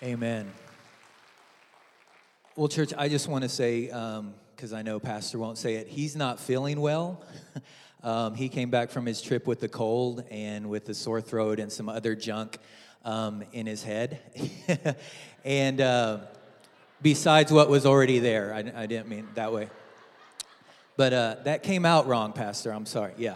Amen. Well, church, I just want to say, because I know Pastor won't say it, he's not feeling well. um, he came back from his trip with the cold and with the sore throat and some other junk um, in his head. and uh, besides what was already there, I, I didn't mean that way. But uh, that came out wrong, Pastor. I'm sorry. Yeah.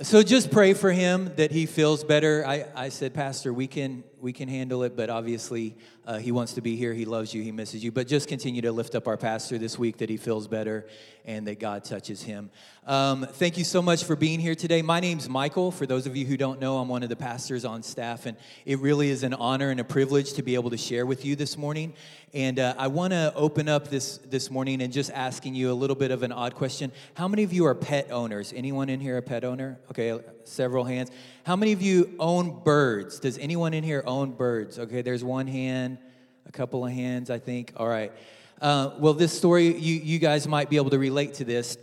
So just pray for him that he feels better. I, I said, Pastor, we can we can handle it, but obviously uh, he wants to be here. He loves you. He misses you. But just continue to lift up our pastor this week that he feels better and that God touches him. Um, thank you so much for being here today. My name's Michael. For those of you who don't know, I'm one of the pastors on staff, and it really is an honor and a privilege to be able to share with you this morning. And uh, I want to open up this this morning and just asking you a little bit of an odd question. How many of you are pet owners? Anyone in here a pet owner? Okay, several hands. How many of you own birds? Does anyone in here own birds? Okay, there's one hand, a couple of hands, I think. All right. Uh, well, this story, you, you guys might be able to relate to this,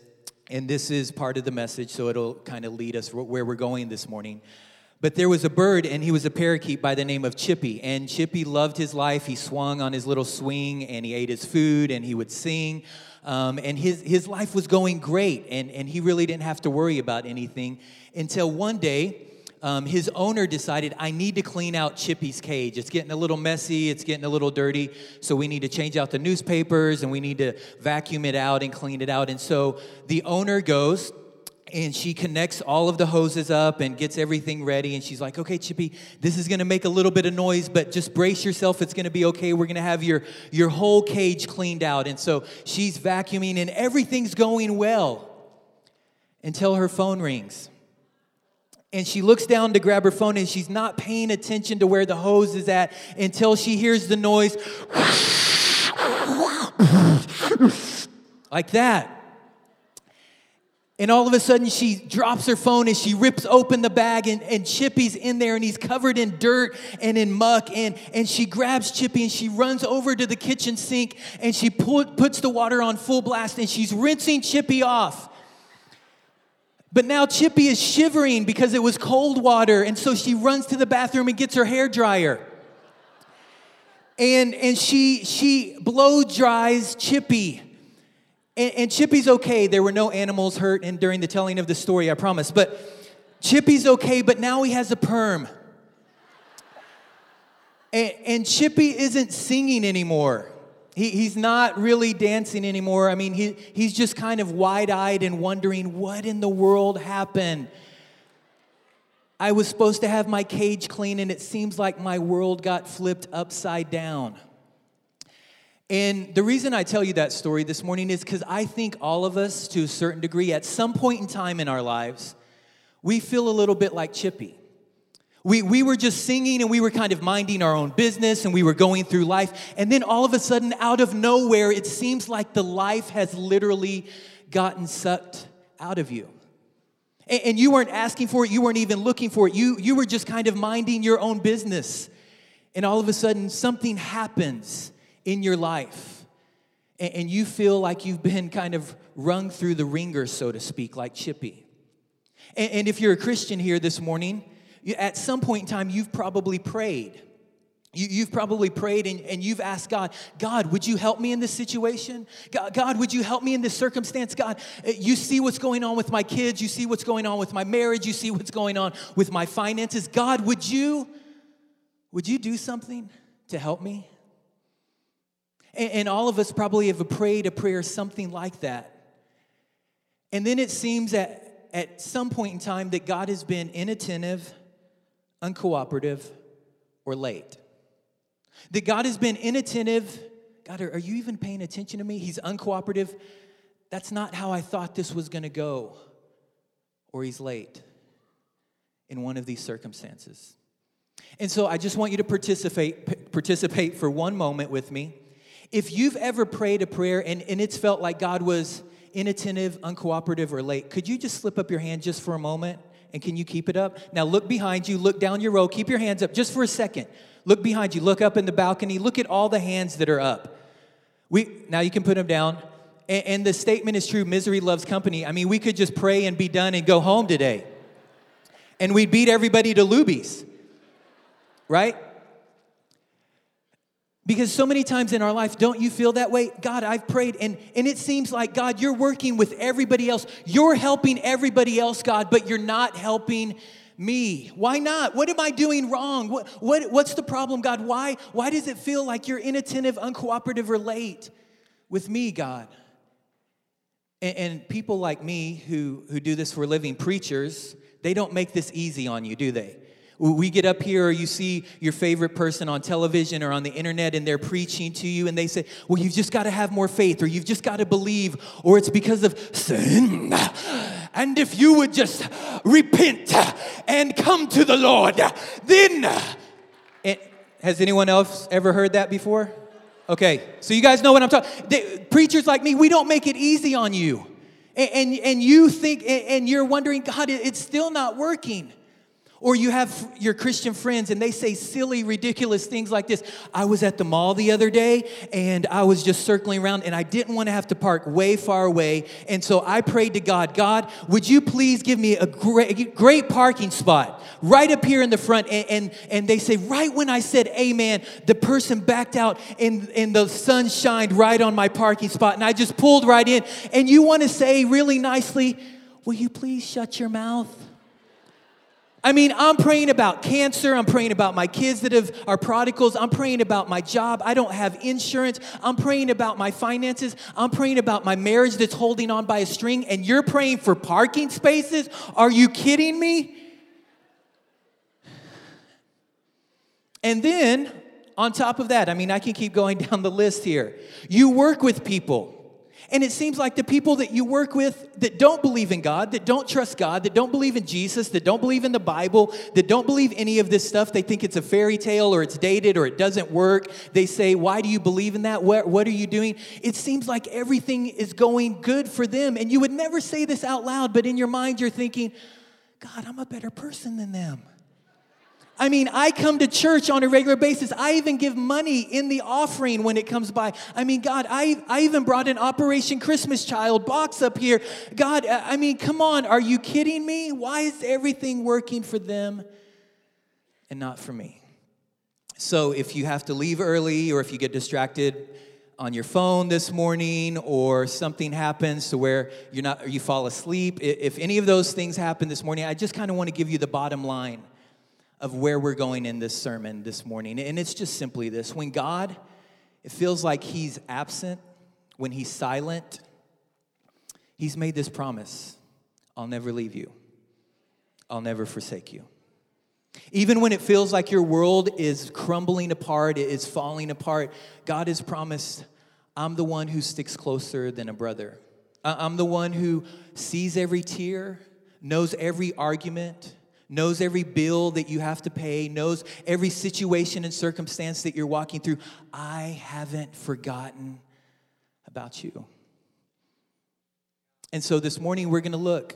and this is part of the message, so it'll kind of lead us where we're going this morning. But there was a bird, and he was a parakeet by the name of Chippy. And Chippy loved his life. He swung on his little swing, and he ate his food, and he would sing. Um, and his, his life was going great, and, and he really didn't have to worry about anything until one day, um, his owner decided, I need to clean out Chippy's cage. It's getting a little messy, it's getting a little dirty, so we need to change out the newspapers and we need to vacuum it out and clean it out. And so the owner goes, and she connects all of the hoses up and gets everything ready. And she's like, okay, Chippy, this is gonna make a little bit of noise, but just brace yourself. It's gonna be okay. We're gonna have your, your whole cage cleaned out. And so she's vacuuming and everything's going well until her phone rings and she looks down to grab her phone and she's not paying attention to where the hose is at until she hears the noise like that. And all of a sudden, she drops her phone and she rips open the bag, and, and Chippy's in there, and he's covered in dirt and in muck. And, and she grabs Chippy and she runs over to the kitchen sink and she put, puts the water on full blast and she's rinsing Chippy off. But now Chippy is shivering because it was cold water, and so she runs to the bathroom and gets her hair dryer. And, and she, she blow dries Chippy. And, and Chippy's okay. There were no animals hurt and during the telling of the story, I promise. But Chippy's okay, but now he has a perm. And, and Chippy isn't singing anymore. He, he's not really dancing anymore. I mean, he, he's just kind of wide eyed and wondering what in the world happened. I was supposed to have my cage clean, and it seems like my world got flipped upside down. And the reason I tell you that story this morning is because I think all of us, to a certain degree, at some point in time in our lives, we feel a little bit like Chippy. We, we were just singing and we were kind of minding our own business and we were going through life. And then all of a sudden, out of nowhere, it seems like the life has literally gotten sucked out of you. And, and you weren't asking for it, you weren't even looking for it. You, you were just kind of minding your own business. And all of a sudden, something happens in your life. And, you feel like you've been kind of rung through the ringer, so to speak, like Chippy. And, if you're a Christian here this morning, at some point in time, you've probably prayed. You, have probably prayed and, and, you've asked God, God, would you help me in this situation? God, God, would you help me in this circumstance? God, uh, you see what's going on with my kids. You see what's going on with my marriage. You see what's going on with my finances. God, would you, would you do something to help me? And, all of us probably have prayed a prayer something like that. And then it seems at, at some point in time that God has been inattentive uncooperative, or late. That God has been inattentive. God, are, you even paying attention to me? He's uncooperative. That's not how I thought this was going to go. Or he's late in one of these circumstances. And so I just want you to participate, participate for one moment with me. If you've ever prayed a prayer and, and it's felt like God was inattentive, uncooperative, or late, could you just slip up your hand just for a moment? And can you keep it up? Now look behind you, look down your row, keep your hands up just for a second. Look behind you, look up in the balcony, look at all the hands that are up. We now you can put them down. And, and the statement is true, misery loves company. I mean, we could just pray and be done and go home today. And we'd beat everybody to Luby's. Right? Because so many times in our life, don't you feel that way? God, I've prayed, and, and it seems like, God, you're working with everybody else. You're helping everybody else, God, but you're not helping me. Why not? What am I doing wrong? What, what, what's the problem, God? Why, why does it feel like you're inattentive, uncooperative, or late with me, God? And, and people like me who, who do this for a living, preachers, they don't make this easy on you, do they? We get up here, or you see your favorite person on television or on the internet, and they're preaching to you, and they say, Well, you've just got to have more faith, or you've just got to believe, or it's because of sin. And if you would just repent and come to the Lord, then. Has anyone else ever heard that before? Okay, so you guys know what I'm talking. Preachers like me, we don't make it easy on you, and and, and you think, and you're wondering, God, it's still not working. Or you have your Christian friends and they say silly, ridiculous things like this. I was at the mall the other day and I was just circling around and I didn't want to have to park way far away. And so I prayed to God, God, would you please give me a great, great parking spot right up here in the front? And, and, and they say, right when I said amen, the person backed out and, and the sun shined right on my parking spot. And I just pulled right in. And you want to say really nicely, will you please shut your mouth? I mean, I'm praying about cancer. I'm praying about my kids that have, are prodigals. I'm praying about my job. I don't have insurance. I'm praying about my finances. I'm praying about my marriage that's holding on by a string. And you're praying for parking spaces? Are you kidding me? And then, on top of that, I mean, I can keep going down the list here. You work with people. And it seems like the people that you work with that don't believe in God, that don't trust God, that don't believe in Jesus, that don't believe in the Bible, that don't believe any of this stuff, they think it's a fairy tale or it's dated or it doesn't work. They say, Why do you believe in that? What, what are you doing? It seems like everything is going good for them. And you would never say this out loud, but in your mind, you're thinking, God, I'm a better person than them. I mean, I come to church on a regular basis. I even give money in the offering when it comes by. I mean, God, I, I even brought an Operation Christmas Child box up here. God, uh, I mean, come on, are you kidding me? Why is everything working for them and not for me? So if you have to leave early or if you get distracted on your phone this morning or something happens to where you're not you fall asleep, if any of those things happen this morning, I just kind of want to give you the bottom line of where we're going in this sermon this morning. And it's just simply this when God, it feels like He's absent, when He's silent, He's made this promise I'll never leave you, I'll never forsake you. Even when it feels like your world is crumbling apart, it is falling apart, God has promised, I'm the one who sticks closer than a brother. I'm the one who sees every tear, knows every argument, knows every bill that you have to pay, knows every situation and circumstance that you're walking through. I haven't forgotten about you. And so this morning we're going to look.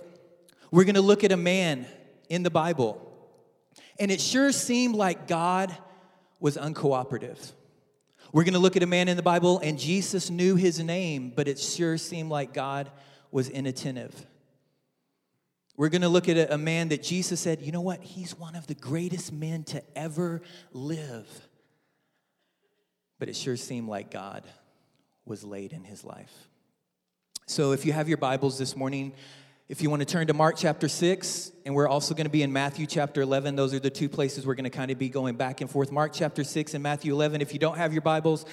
We're going to look at a man in the Bible. And it sure seemed like God was uncooperative. We're going to look at a man in the Bible and Jesus knew his name, but it sure seemed like God was inattentive. We're going to look at a, man that Jesus said, you know what? He's one of the greatest men to ever live. But it sure seemed like God was late in his life. So if you have your Bibles this morning, if you want to turn to Mark chapter 6, and we're also going to be in Matthew chapter 11, those are the two places we're going to kind of be going back and forth. Mark chapter 6 and Matthew 11. If you don't have your Bibles,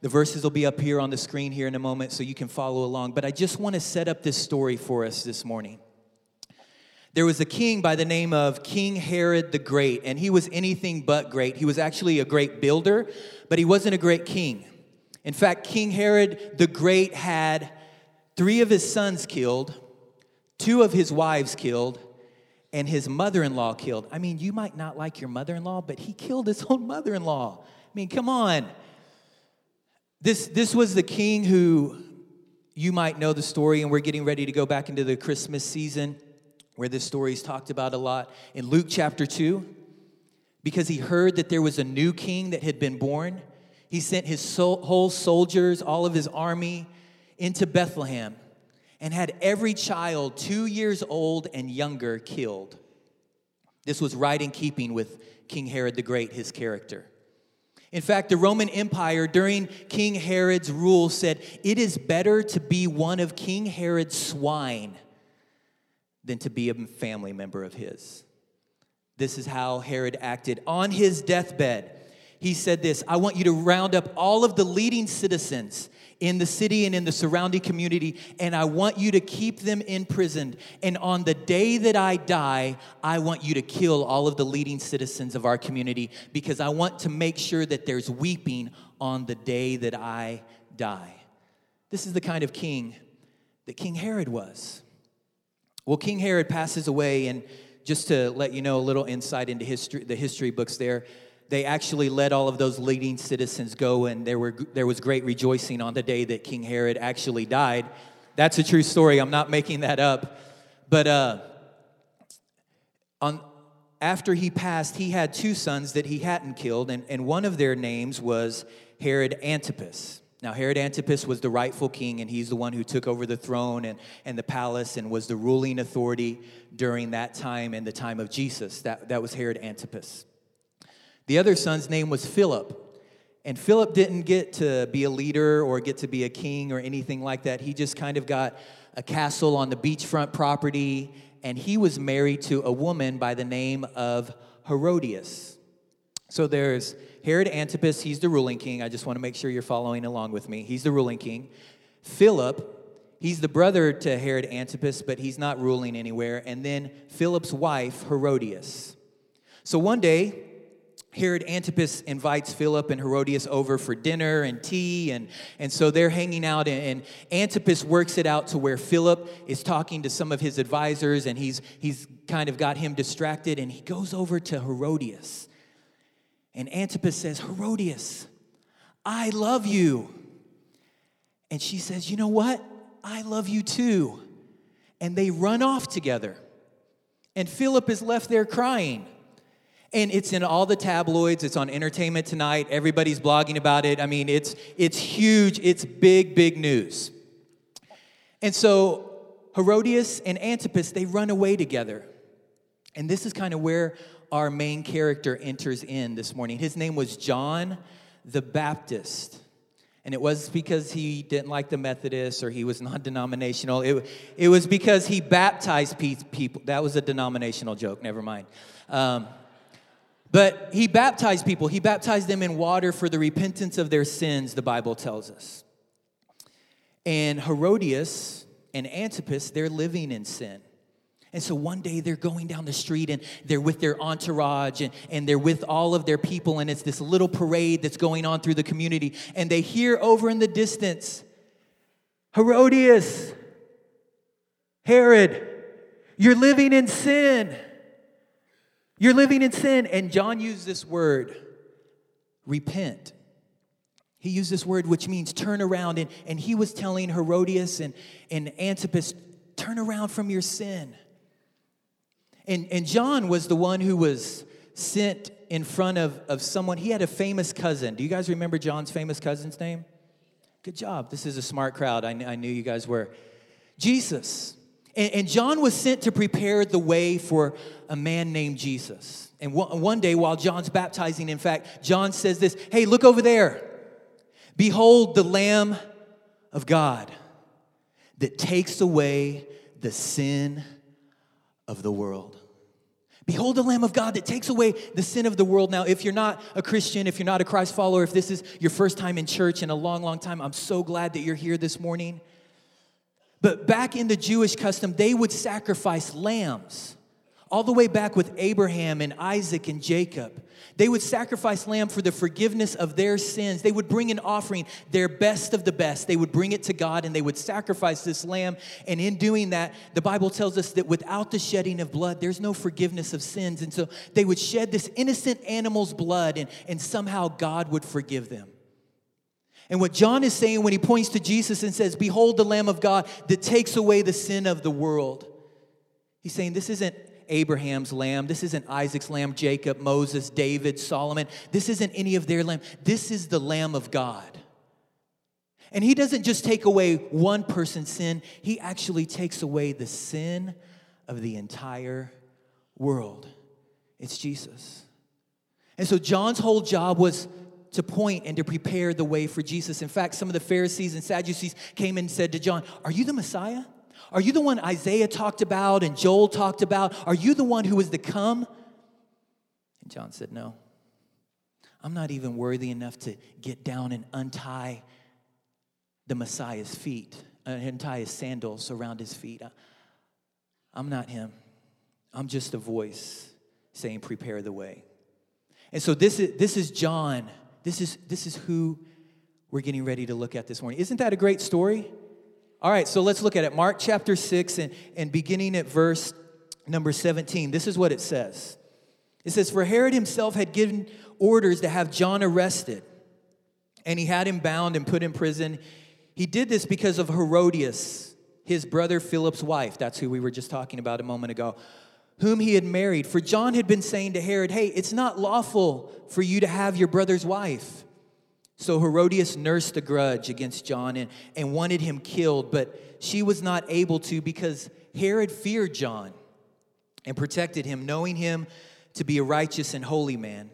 the verses will be up here on the screen here in a moment so you can follow along. But I just want to set up this story for us this morning. There was a king by the name of King Herod the Great, and he was anything but great. He was actually a great builder, but he wasn't a great king. In fact, King Herod the Great had three of his sons killed, two of his wives killed, and his mother in law killed. I mean, you might not like your mother in law, but he killed his own mother in law. I mean, come on. This, this was the king who you might know the story, and we're getting ready to go back into the Christmas season where this story is talked about a lot. In Luke chapter 2, because he heard that there was a new king that had been born, he sent his whole soldiers, all of his army, into Bethlehem and had every child two years old and younger killed. This was right in keeping with King Herod the Great, his character. In fact, the Roman Empire during King Herod's rule said, It is better to be one of King Herod's swine than to be a family member of his. This is how Herod acted on his deathbed. He said this I want you to round up all of the leading citizens in the city and in the surrounding community, and I want you to keep them imprisoned. And on the day that I die, I want you to kill all of the leading citizens of our community because I want to make sure that there's weeping on the day that I die. This is the kind of king that King Herod was. Well, King Herod passes away, and just to let you know a little insight into history, the history books there, they actually let all of those leading citizens go, and there, were, there was great rejoicing on the day that King Herod actually died. That's a true story. I'm not making that up. But uh, on, after he passed, he had two sons that he hadn't killed, and, and one of their names was Herod Antipas. Now, Herod Antipas was the rightful king, and he's the one who took over the throne and, and the palace and was the ruling authority during that time and the time of Jesus. That, that was Herod Antipas. The other son's name was Philip. And Philip didn't get to be a leader or get to be a king or anything like that. He just kind of got a castle on the beachfront property, and he was married to a woman by the name of Herodias. So there's Herod Antipas, he's the ruling king. I just want to make sure you're following along with me. He's the ruling king. Philip, he's the brother to Herod Antipas, but he's not ruling anywhere. And then Philip's wife, Herodias. So one day, Herod Antipas invites Philip and Herodias over for dinner and tea, and, and so they're hanging out. And, and Antipas works it out to where Philip is talking to some of his advisors, and he's, he's kind of got him distracted, and he goes over to Herodias. And Antipas says, Herodias, I love you. And she says, You know what? I love you too. And they run off together. And Philip is left there crying. And it's in all the tabloids, it's on Entertainment Tonight, everybody's blogging about it. I mean, it's it's huge, it's big big news. And so Herodias and Antipas, they run away together. And this is kind of where our main character enters in this morning. His name was John the Baptist. And it was because he didn't like the Methodists or he was non denominational. It, it was because he baptized people. That was a denominational joke, never mind. Um, but he baptized people. He baptized them in water for the repentance of their sins, the Bible tells us. And Herodias and Antipas, they're living in sin. And so one day they're going down the street and they're with their entourage and, and they're with all of their people, and it's this little parade that's going on through the community. And they hear over in the distance, Herodias, Herod, you're living in sin. You're living in sin. And John used this word, repent. He used this word which means turn around. And, and he was telling Herodias and, and Antipas, turn around from your sin. And, and John was the one who was sent in front of, of someone. He had a famous cousin. Do you guys remember John's famous cousin's name? Good job. This is a smart crowd. I, I knew you guys were. Jesus. And, and John was sent to prepare the way for a man named Jesus. And one, one day while John's baptizing, in fact, John says this Hey, look over there. Behold the Lamb of God that takes away the sin of the world. Behold the Lamb of God that takes away the sin of the world. Now, if you're not a Christian, if you're not a Christ follower, if this is your first time in church in a long, long time, I'm so glad that you're here this morning. But back in the Jewish custom, they would sacrifice lambs. All the way back with Abraham and Isaac and Jacob. They would sacrifice lamb for the forgiveness of their sins. They would bring an offering, their best of the best. They would bring it to God and they would sacrifice this lamb. And in doing that, the Bible tells us that without the shedding of blood, there's no forgiveness of sins. And so they would shed this innocent animal's blood and, and somehow God would forgive them. And what John is saying when he points to Jesus and says, Behold the Lamb of God that takes away the sin of the world, he's saying this isn't Abraham's lamb. This isn't Isaac's lamb, Jacob, Moses, David, Solomon. This isn't any of their lamb. This is the Lamb of God. And he doesn't just take away one person's sin, he actually takes away the sin of the entire world. It's Jesus. And so John's whole job was to point and to prepare the way for Jesus. In fact, some of the Pharisees and Sadducees came and said to John, Are you the Messiah? Are you the one Isaiah talked about and Joel talked about? Are you the one who is to come? And John said, No. I'm not even worthy enough to get down and untie the Messiah's feet, uh, untie his sandals around his feet. I'm not him. I'm just a voice saying, Prepare the way. And so this is, this is John. This is, this is who we're getting ready to look at this morning. Isn't that a great story? All right, so let's look at it. Mark chapter 6 and, and beginning at verse number 17. This is what it says. It says, For Herod himself had given orders to have John arrested, and he had him bound and put in prison. He did this because of Herodias, his brother Philip's wife. That's who we were just talking about a moment ago, whom he had married. For John had been saying to Herod, Hey, it's not lawful for you to have your brother's wife. So Herodias nursed a grudge against John and, and wanted him killed, but she was not able to because Herod feared John and protected him, knowing him to be a righteous and holy man.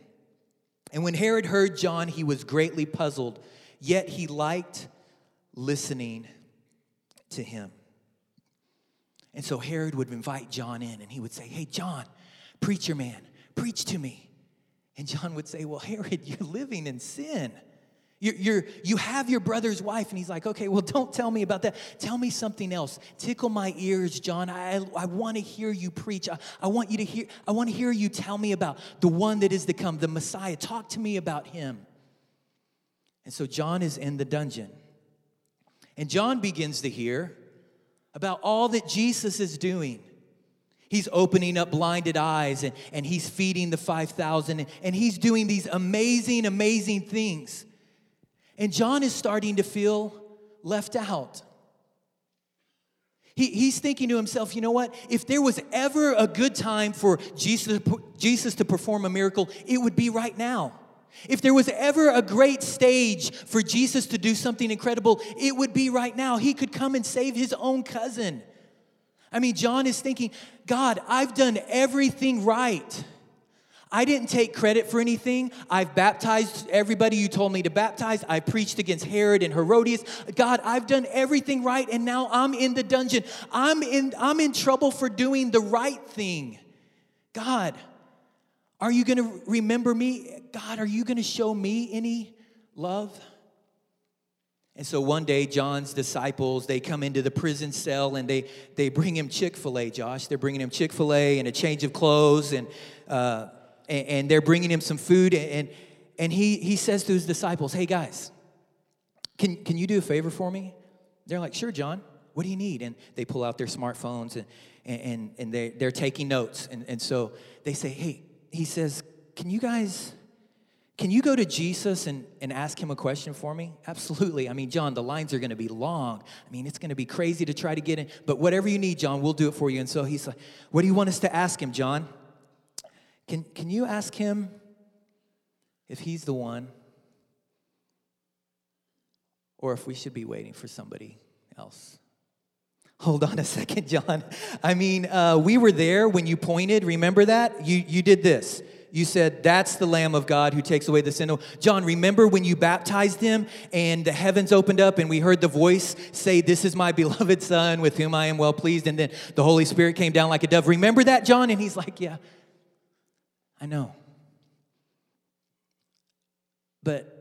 And when Herod heard John, he was greatly puzzled, yet he liked listening to him. And so Herod would invite John in and he would say, Hey, John, preacher man, preach to me. And John would say, Well, Herod, you're living in sin. You're, you're, you have your brother's wife, and he's like, okay, well, don't tell me about that. Tell me something else. Tickle my ears, John. I, I want to hear you preach. I, I want you to hear, I want to hear you tell me about the one that is to come, the Messiah. Talk to me about him. And so John is in the dungeon. And John begins to hear about all that Jesus is doing. He's opening up blinded eyes and, and he's feeding the 5,000 and, and he's doing these amazing, amazing things. And John is starting to feel left out. He, he's thinking to himself, you know what? If there was ever a good time for Jesus, Jesus to perform a miracle, it would be right now. If there was ever a great stage for Jesus to do something incredible, it would be right now. He could come and save his own cousin. I mean, John is thinking, God, I've done everything right. I didn't take credit for anything. I've baptized everybody you told me to baptize. I preached against Herod and Herodias. God, I've done everything right and now I'm in the dungeon. I'm in I'm in trouble for doing the right thing. God, are you going to remember me? God, are you going to show me any love? And so one day, John's disciples, they come into the prison cell and they, they bring him Chick fil A, Josh. They're bringing him Chick fil A and a change of clothes and uh, and, and they're bringing him some food. And, and he, he says to his disciples, Hey guys, can, can you do a favor for me? They're like, Sure, John. What do you need? And they pull out their smartphones and, and, and they, they're taking notes. And, and so they say, Hey, he says, Can you guys, can you go to Jesus and, and ask him a question for me? Absolutely. I mean, John, the lines are going to be long. I mean, it's going to be crazy to try to get in, but whatever you need, John, we'll do it for you. And so he's like, What do you want us to ask him, John? Can, can you ask him if he's the one or if we should be waiting for somebody else? Hold on a second, John. I mean, uh, we were there when you pointed. Remember that? You, you did this. You said, That's the Lamb of God who takes away the sin. John, remember when you baptized him and the heavens opened up and we heard the voice say, This is my beloved Son with whom I am well pleased. And then the Holy Spirit came down like a dove. Remember that, John? And he's like, Yeah, I know. But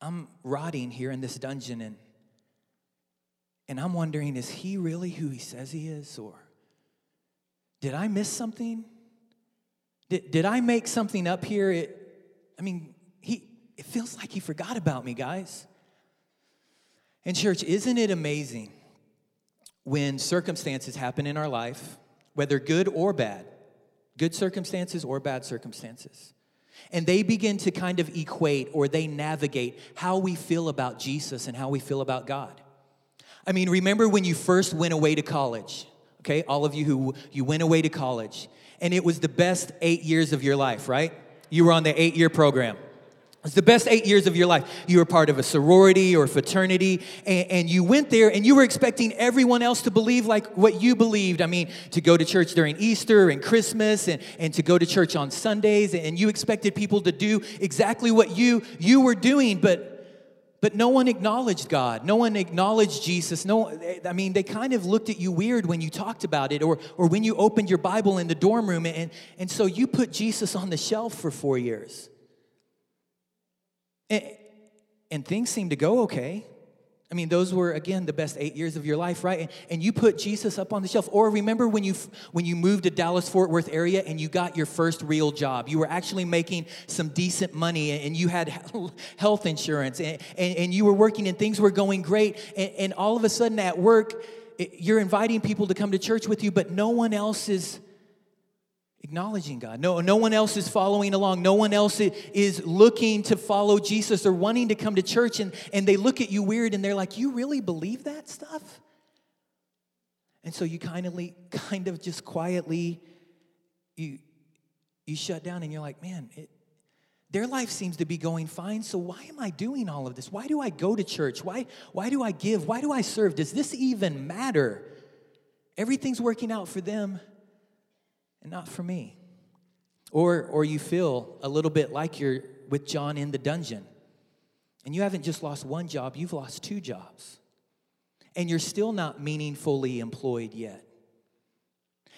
I'm rotting here in this dungeon and and I'm wondering is he really who he says he is or did I miss something? Did, did I make something up here? It, I mean, he it feels like he forgot about me, guys. And church, isn't it amazing when circumstances happen in our life, whether good or bad? Good circumstances or bad circumstances. And they begin to kind of equate or they navigate how we feel about Jesus and how we feel about God. I mean, remember when you first went away to college, okay? All of you who you went away to college, and it was the best eight years of your life, right? You were on the eight year program. It's the best eight years of your life. You were part of a sorority or a fraternity, and, and, you went there and you were expecting everyone else to believe like what you believed. I mean, to go to church during Easter and Christmas and, and to go to church on Sundays, and you expected people to do exactly what you, you were doing, but but no one acknowledged God. No one acknowledged Jesus. No, I mean, they kind of looked at you weird when you talked about it or, or when you opened your Bible in the dorm room. And, and so you put Jesus on the shelf for four years. And, and things seemed to go okay. I mean, those were again the best eight years of your life, right? And, and, you put Jesus up on the shelf. Or remember when you when you moved to Dallas Fort Worth area and you got your first real job. You were actually making some decent money, and you had health insurance, and, and, and you were working, and things were going great. And, and all of a sudden at work, you're inviting people to come to church with you, but no one else is acknowledging God. No, no one else is following along. No one else is looking to follow Jesus or wanting to come to church, and, and they look at you weird and they're like, You really believe that stuff? And so you kind of, kind of just quietly, you, you shut down and you're like, Man, it, their life seems to be going fine, so why am I doing all of this? Why do I go to church? Why, why do I give? Why do I serve? Does this even matter? Everything's working out for them and not for me. Or, or you feel a little bit like you're with John in the dungeon. And you haven't just lost one job, you've lost two jobs. And you're still not meaningfully employed yet.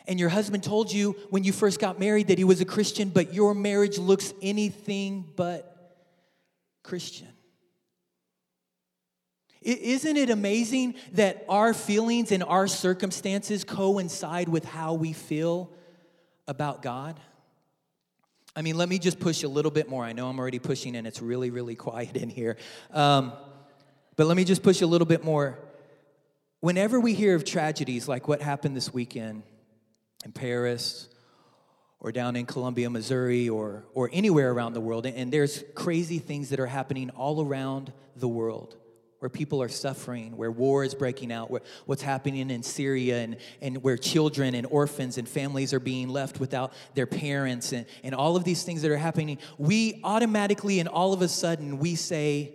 And your husband told you when you first got married that he was a Christian, but your marriage looks anything but Christian. Isn't it amazing that our feelings and our circumstances coincide with how we feel about God? I mean, let me just push a little bit more. I know I'm already pushing and it's really, really quiet in here. Um, but let me just push a little bit more. Whenever we hear of tragedies like what happened this weekend in Paris or down in Columbia, Missouri, or, or anywhere around the world, and there's crazy things that are happening all around the world where people are suffering, where war is breaking out, where what's happening in Syria, and, and where children and orphans and families are being left without their parents, and, and all of these things that are happening, we automatically and all of a sudden we say,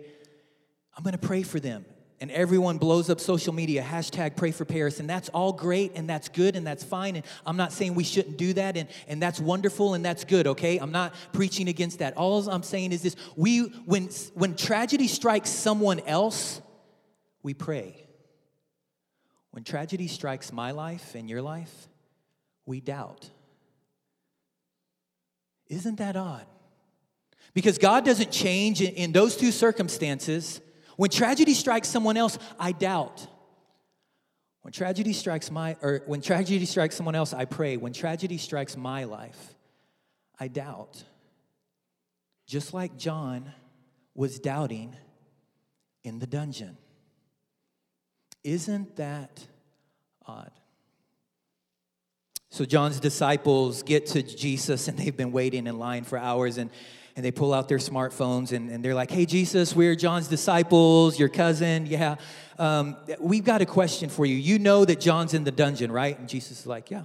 I'm gonna pray for them. And everyone blows up social media, hashtag pray for Paris. And that's all great and that's good and that's fine. And I'm not saying we shouldn't do that and, and that's wonderful and that's good, okay? I'm not preaching against that. All I'm saying is this we when when tragedy strikes someone else, we pray. When tragedy strikes my life and your life, we doubt. Isn't that odd? Because God doesn't change in, in those two circumstances. When tragedy strikes someone else, I doubt. When tragedy strikes my or when tragedy strikes someone else, I pray. When tragedy strikes my life, I doubt. Just like John was doubting in the dungeon. Isn't that odd? So John's disciples get to Jesus and they've been waiting in line for hours and and they pull out their smartphones and, and they're like, hey, Jesus, we're John's disciples, your cousin. Yeah, um, we've got a question for you. You know that John's in the dungeon, right? And Jesus is like, yeah.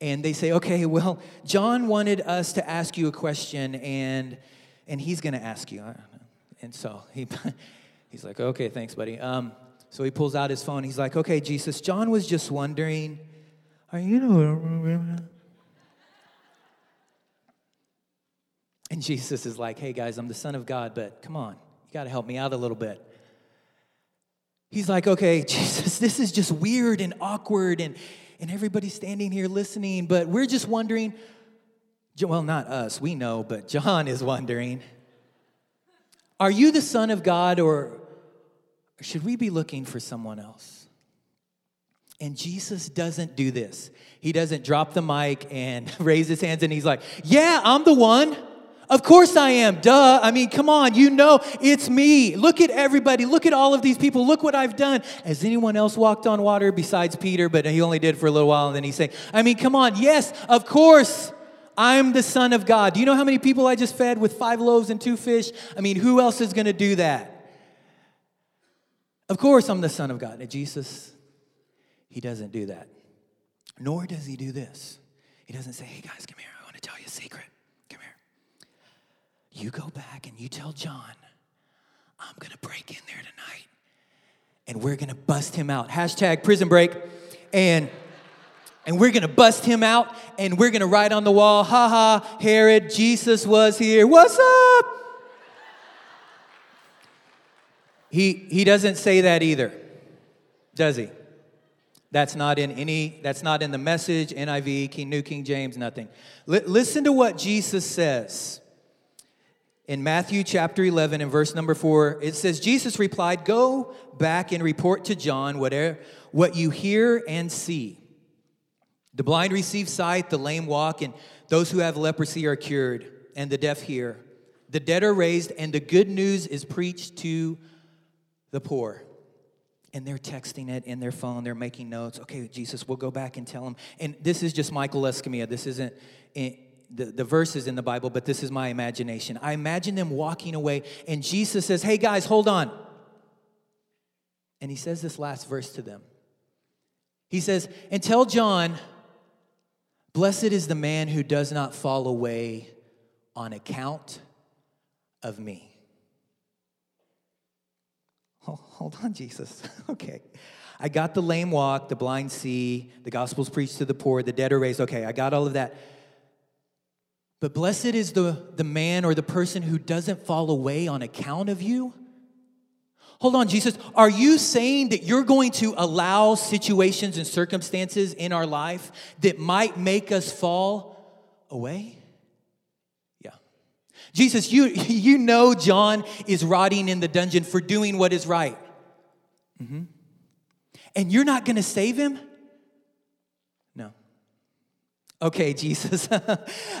And they say, okay, well, John wanted us to ask you a question and, and he's going to ask you. And so he, he's like, okay, thanks, buddy. Um, so he pulls out his phone. He's like, okay, Jesus, John was just wondering, you And Jesus is like, hey guys, I'm the Son of God, but come on, you got to help me out a little bit. He's like, okay, Jesus, this is just weird and awkward, and, and everybody's standing here listening, but we're just wondering. Well, not us, we know, but John is wondering Are you the Son of God, or should we be looking for someone else? And Jesus doesn't do this. He doesn't drop the mic and raise his hands and he's like, Yeah, I'm the one. Of course I am. Duh. I mean, come on. You know it's me. Look at everybody. Look at all of these people. Look what I've done. Has anyone else walked on water besides Peter? But he only did for a little while and then he's saying, I mean, come on. Yes, of course. I'm the Son of God. Do you know how many people I just fed with five loaves and two fish? I mean, who else is going to do that? Of course, I'm the Son of God. And Jesus, he doesn't do that. Nor does he do this. He doesn't say, hey guys, come here. I want to tell you a secret. Come here. You go back and you tell John, I'm gonna break in there tonight and we're gonna bust him out. Hashtag prison break. And and we're gonna bust him out and we're gonna write on the wall, ha ha, Herod, Jesus was here. What's up? He, he doesn't say that either, does he? That's not in any, that's not in the message, NIV, King, New King James, nothing. L- listen to what Jesus says. In Matthew chapter 11 and verse number 4, it says, Jesus replied, Go back and report to John whatever, what you hear and see. The blind receive sight, the lame walk, and those who have leprosy are cured, and the deaf hear. The dead are raised, and the good news is preached to the poor. And they're texting it in their phone, they're making notes. Okay, Jesus, we'll go back and tell them. And this is just Michael Escamilla. This isn't in, the, the verses in the Bible, but this is my imagination. I imagine them walking away, and Jesus says, Hey guys, hold on. And he says this last verse to them. He says, And tell John, blessed is the man who does not fall away on account of me. Hold on, Jesus. okay. I got the lame walk, the blind see, the gospel's preached to the poor, the dead are raised. Okay, I got all of that. But blessed is the, the man or the person who doesn't fall away on account of you. Hold on, Jesus. Are you saying that you're going to allow situations and circumstances in our life that might make us fall away? Jesus, you, you know John is rotting in the dungeon for doing what is right. Mm-hmm. And you're not going to save him? No. Okay, Jesus.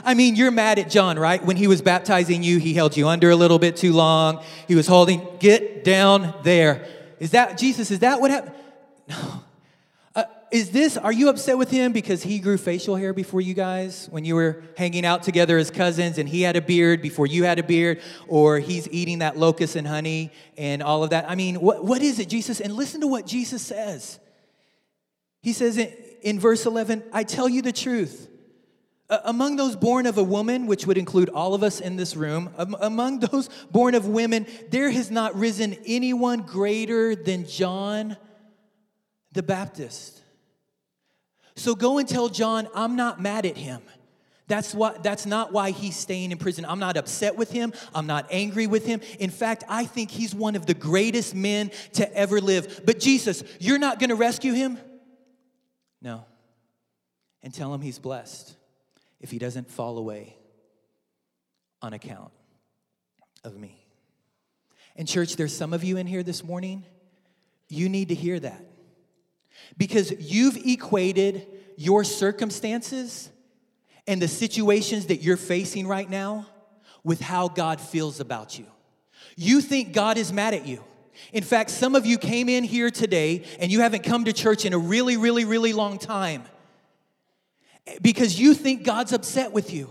I mean, you're mad at John, right? When he was baptizing you, he held you under a little bit too long. He was holding, get down there. Is that, Jesus, is that what happened? Is this, are you upset with him because he grew facial hair before you guys when you were hanging out together as cousins and he had a beard before you had a beard? Or he's eating that locust and honey and all of that? I mean, what, what is it, Jesus? And listen to what Jesus says. He says in, in verse 11, I tell you the truth. among those born of a woman, which would include all of us in this room, among those born of women, there has not risen anyone greater than John the Baptist. So go and tell John, I'm not mad at him. That's, what, that's not why he's staying in prison. I'm not upset with him. I'm not angry with him. In fact, I think he's one of the greatest men to ever live. But Jesus, you're not going to rescue him? No. And tell him he's blessed if he doesn't fall away on account of me. And, church, there's some of you in here this morning, you need to hear that. Because you've equated your circumstances and the situations that you're facing right now with how God feels about you. You think God is mad at you. In fact, some of you came in here today and you haven't come to church in a really, really, really long time because you think God's upset with you.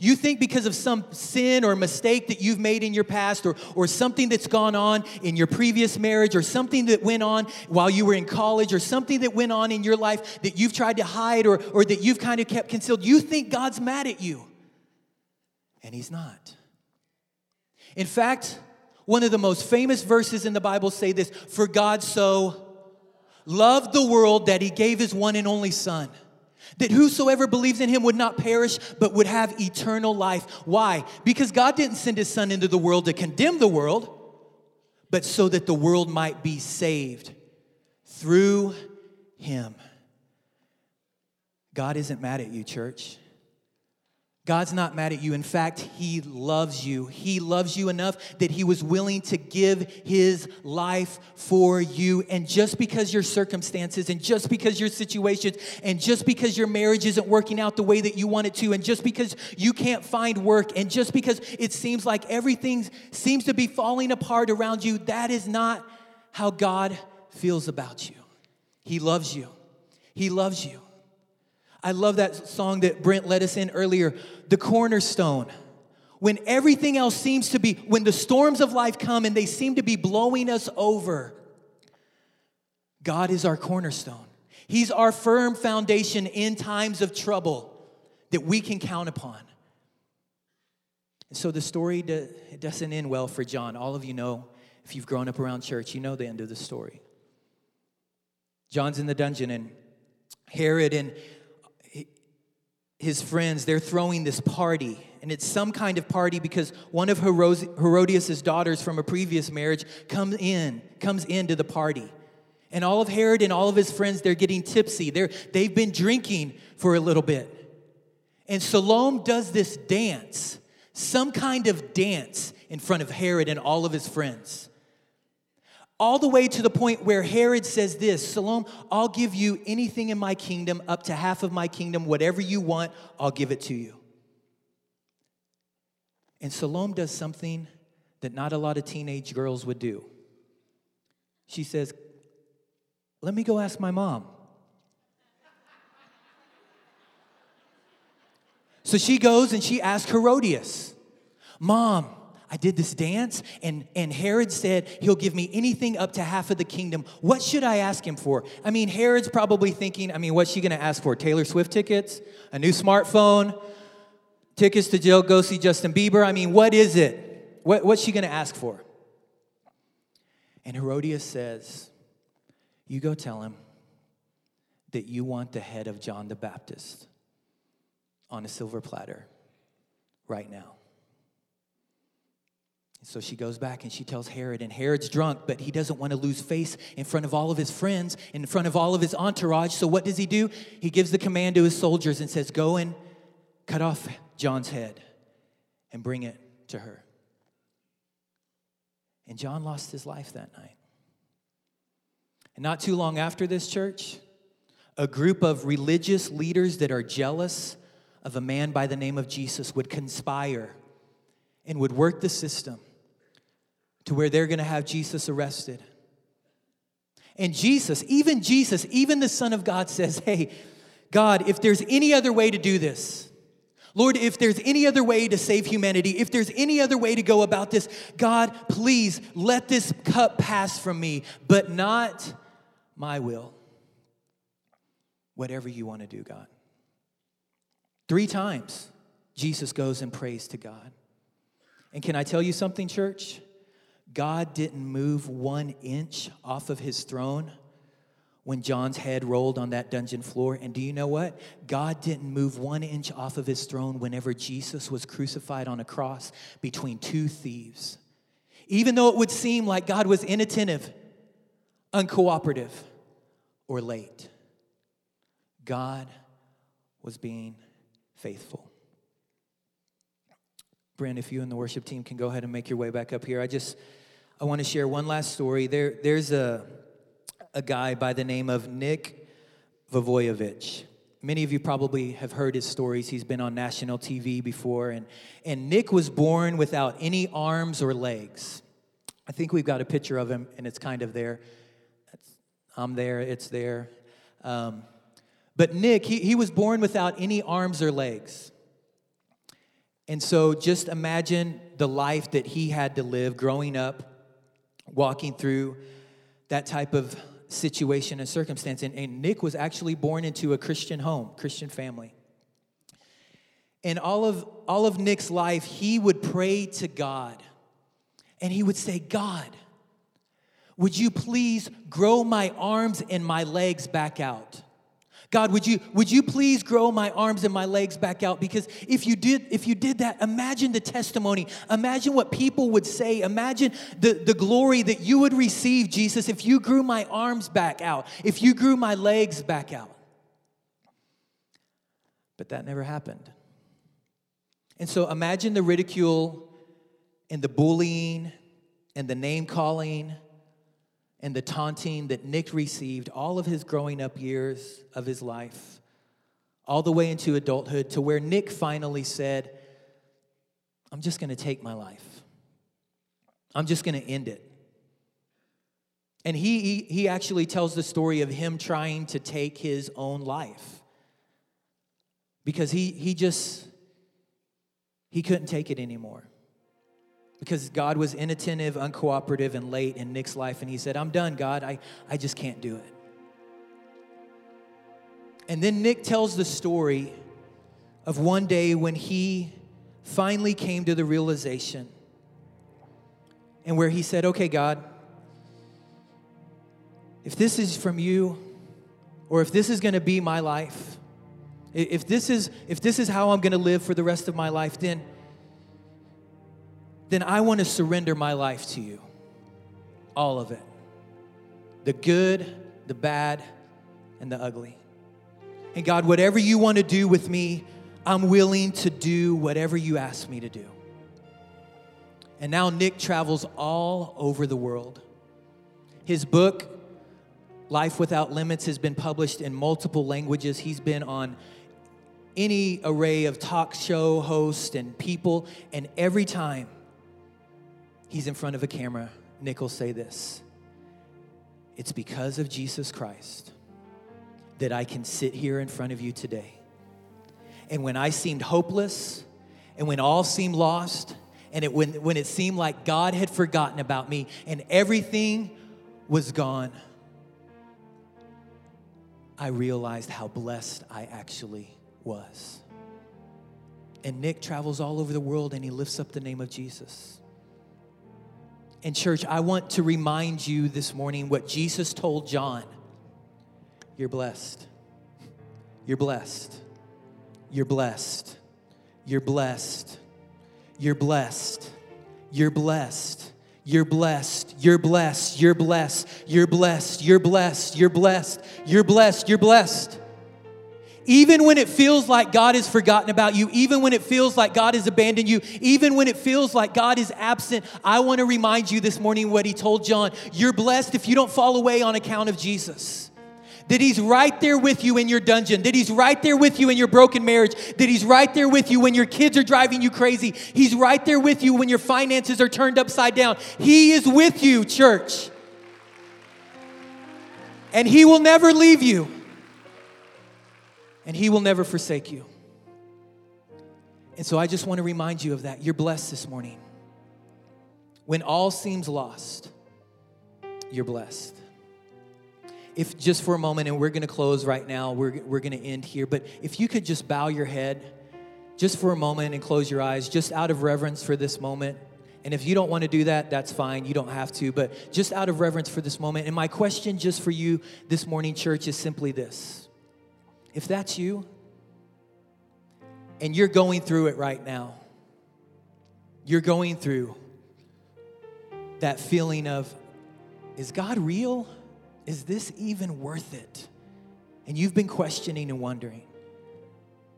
You think because of some sin or mistake that you've made in your past or, or something that's gone on in your previous marriage or something that went on while you were in college or something that went on in your life that you've tried to hide or, or that you've kind of kept concealed, you think God's mad at you. And He's not. In fact, one of the most famous verses in the Bible say this For God so loved the world that He gave His one and only Son that whosoever believes in him would not perish, but would have eternal life. Why? Because God didn't send his son into the world to condemn the world, but so that the world might be saved through him. God isn't mad at you, church. God's not mad at you. In fact, He loves you. He loves you enough that He was willing to give His life for you. And just because your circumstances, and just because your situations, and just because your marriage isn't working out the way that you want it to, and just because you can't find work, and just because it seems like everything seems to be falling apart around you, that is not how God feels about you. He loves you. He loves you. I love that song that Brent led us in earlier, The Cornerstone. When everything else seems to be, when the storms of life come and they seem to be blowing us over, God is our cornerstone. He's our firm foundation in times of trouble that we can count upon. And so the story it doesn't end well for John. All of you know, if you've grown up around church, you know the end of the story. John's in the dungeon, and Herod and his friends, they're throwing this party. And it's some kind of party because one of Herodias' daughters from a previous marriage comes in, comes into the party. And all of Herod and all of his friends, they're getting tipsy. They're, they've been drinking for a little bit. And Salome does this dance, some kind of dance in front of Herod and all of his friends. All the way to the point where Herod says this Salome, I'll give you anything in my kingdom, up to half of my kingdom, whatever you want, I'll give it to you. And Salome does something that not a lot of teenage girls would do. She says, Let me go ask my mom. So she goes and she asks Herodias, Mom, I did this dance, and, and Herod said he'll give me anything up to half of the kingdom. What should I ask him for? I mean, Herod's probably thinking, I mean, what's she gonna ask for? Taylor Swift tickets? A new smartphone? Tickets to go see Justin Bieber? I mean, what is it? What, what's she gonna ask for? And Herodias says, You go tell him that you want the head of John the Baptist on a silver platter right now. So she goes back and she tells Herod, and Herod's drunk, but he doesn't want to lose face in front of all of his friends, in front of all of his entourage. So what does he do? He gives the command to his soldiers and says, Go and cut off John's head and bring it to her. And John lost his life that night. And not too long after this church, a group of religious leaders that are jealous of a man by the name of Jesus would conspire and would work the system to where they're going to have Jesus arrested. And Jesus, even Jesus, even the Son of God says, Hey, God, if there's any other way to do this, Lord, if there's any other way to save humanity, if there's any other way to go about this, God, please let this cup pass from me, but not my will. Whatever you want to do, God. Three times, Jesus goes and prays to God. And can I tell you something, church? God didn't move one inch off of his throne when John's head rolled on that dungeon floor. And do you know what? God didn't move one inch off of his throne whenever Jesus was crucified on a cross between two thieves. Even though it would seem like God was inattentive, uncooperative, or late, God was being faithful. Brent, if you and the worship team can go ahead and make your way back up here, I just I want to share one last story. There, there's a, a guy by the name of Nick Vujicic. Many of you probably have heard his stories. He's been on national TV before. And, and Nick was born without any arms or legs. I think we've got a picture of him, and it's kind of there. I'm there, it's there. Um, but Nick, he, he was born without any arms or legs. And so just imagine the life that he had to live growing up walking through that type of situation and circumstance. And, and, Nick was actually born into a Christian home, Christian family. And all of, all of Nick's life, he would pray to God and he would say, God, would you please grow my arms and my legs back out? God, would you, would you please grow my arms and my legs back out? Because if you did, if you did that, imagine the testimony. Imagine what people would say. Imagine the, the glory that you would receive, Jesus, if you grew my arms back out, if you grew my legs back out. But that never happened. And so imagine the ridicule and the bullying and the name calling and the taunting that Nick received all of his growing up years of his life, all the way into adulthood, to where Nick finally said, I'm just gonna take my life. I'm just gonna end it. And he, he, he actually tells the story of him trying to take his own life because he, he just he couldn't take it anymore because God was inattentive, uncooperative, and late in Nick's life. And he said, I'm done, God. I, I just can't do it. And then Nick tells the story of one day when he finally came to the realization and where he said, Okay, God, if this is from you, or if this is going to be my life, if this is if this is how I'm going to live for the rest of my life, then then I want to surrender my life to you. All of it. The good, the bad, and the ugly. And God, whatever you want to do with me, I'm willing to do whatever you ask me to do. And now Nick travels all over the world. His book, Life Without Limits, has been published in multiple languages. He's been on any array of talk show hosts and people, and every time he's in front of a camera, Nick will say this It's because of Jesus Christ that I can sit here in front of you today. And when I seemed hopeless, and when all seemed lost, and it, when, when it seemed like God had forgotten about me and everything was gone, I realized how blessed I actually was. And Nick travels all over the world and he lifts up the name of Jesus. And, church, I want to remind you this morning what Jesus told John You're blessed. You're blessed. You're blessed. You're blessed. You're blessed. You're blessed. You're blessed. You're blessed. You're blessed. You're blessed. You're blessed. You're blessed. You're blessed. You're blessed. Even when it feels like God has forgotten about you, even when it feels like God has abandoned you, even when it feels like God is absent, I want to remind you this morning what he told John. You're blessed if you don't fall away on account of Jesus that He's right there with you in your dungeon, that He's right there with you in your broken marriage, that He's right there with you when your kids are driving you crazy. He's right there with you when your finances are turned upside down. He is with you, church. And He will never leave you, and He will never forsake you. And so I just want to remind you of that. You're blessed this morning. When all seems lost, you're blessed if just for a moment, and we're going to close right now, we're, we're going to end here, but if you could just bow your head just for a moment and close your eyes, just out of reverence for this moment. And if you don't want to do that, that's fine. You don't have to, but just out of reverence for this moment. And my question just for you this morning, church, is simply this if that's you, and you're going through it right now, you're going through that feeling of, is God real? is this even worth it? And you've been questioning and wondering.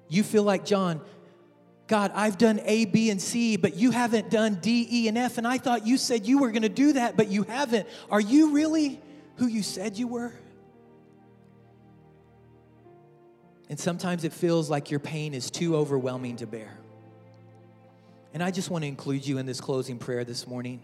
You feel like, John, God, I've done A, B, and C, but you haven't done D, E, and F, and I thought you said you were gonna do that, but you haven't. Are you really who you said you were? And sometimes it feels like your pain is too overwhelming to bear. And I just want to include you in this closing prayer this morning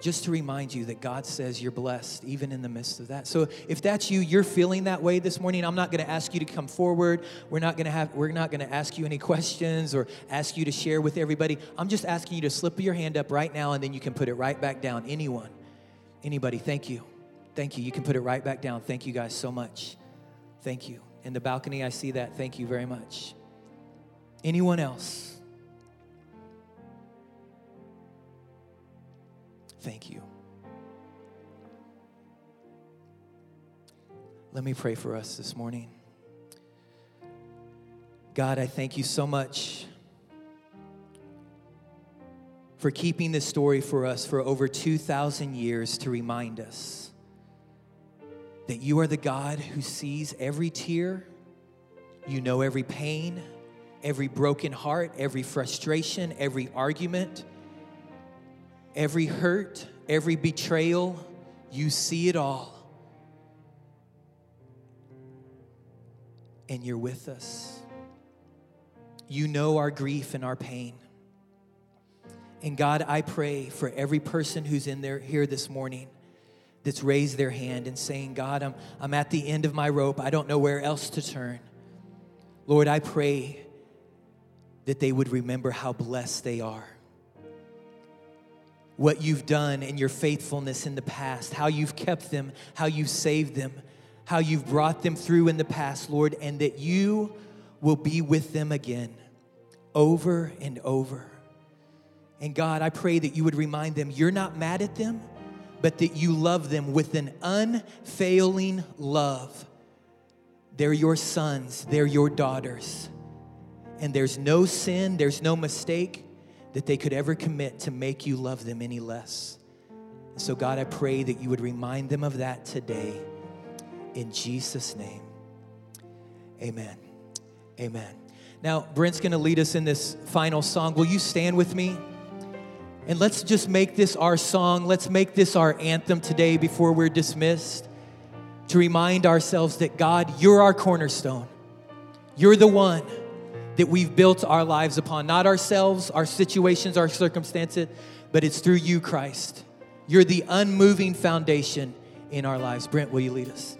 just to remind you that God says you're blessed even in the midst of that. So if that's you, you're feeling that way this morning, I'm not going to ask you to come forward. We're not going to have we're not going to ask you any questions or ask you to share with everybody. I'm just asking you to slip your hand up right now and then you can put it right back down. Anyone. Anybody, thank you. Thank you. You can put it right back down. Thank you guys so much. Thank you. In the balcony, I see that. Thank you very much. Anyone else? Thank you. Let me pray for us this morning. God, I thank you so much for keeping this story for us for over 2,000 years to remind us that you are the God who sees every tear, you know every pain, every broken heart, every frustration, every argument every hurt, every betrayal, you see it all. And you're with us. You know our grief and our pain. And God, I pray for every person who's in there here this morning that's raised their hand and saying, God, I'm, I'm at the end of my rope. I don't know where else to turn. Lord, I pray that they would remember how blessed they are what you've done and your faithfulness in the past, how you've kept them, how you've saved them, how you've brought them through in the past, Lord, and that you will be with them again over and over. And God, I pray that you would remind them you're not mad at them, but that you love them with an unfailing love. They're your sons, they're your daughters. And there's no sin, there's no mistake that they could ever commit to make you love them any less. So, God, I pray that you would remind them of that today. In Jesus' name, amen. Amen. Now, Brent's gonna lead us in this final song. Will you stand with me? And let's just make this our song. Let's make this our anthem today before we're dismissed to remind ourselves that God, you're our cornerstone. You're the one that we've built our lives upon, not ourselves, our situations, our circumstances, but it's through you, Christ. You're the unmoving foundation in our lives. Brent, will you lead us?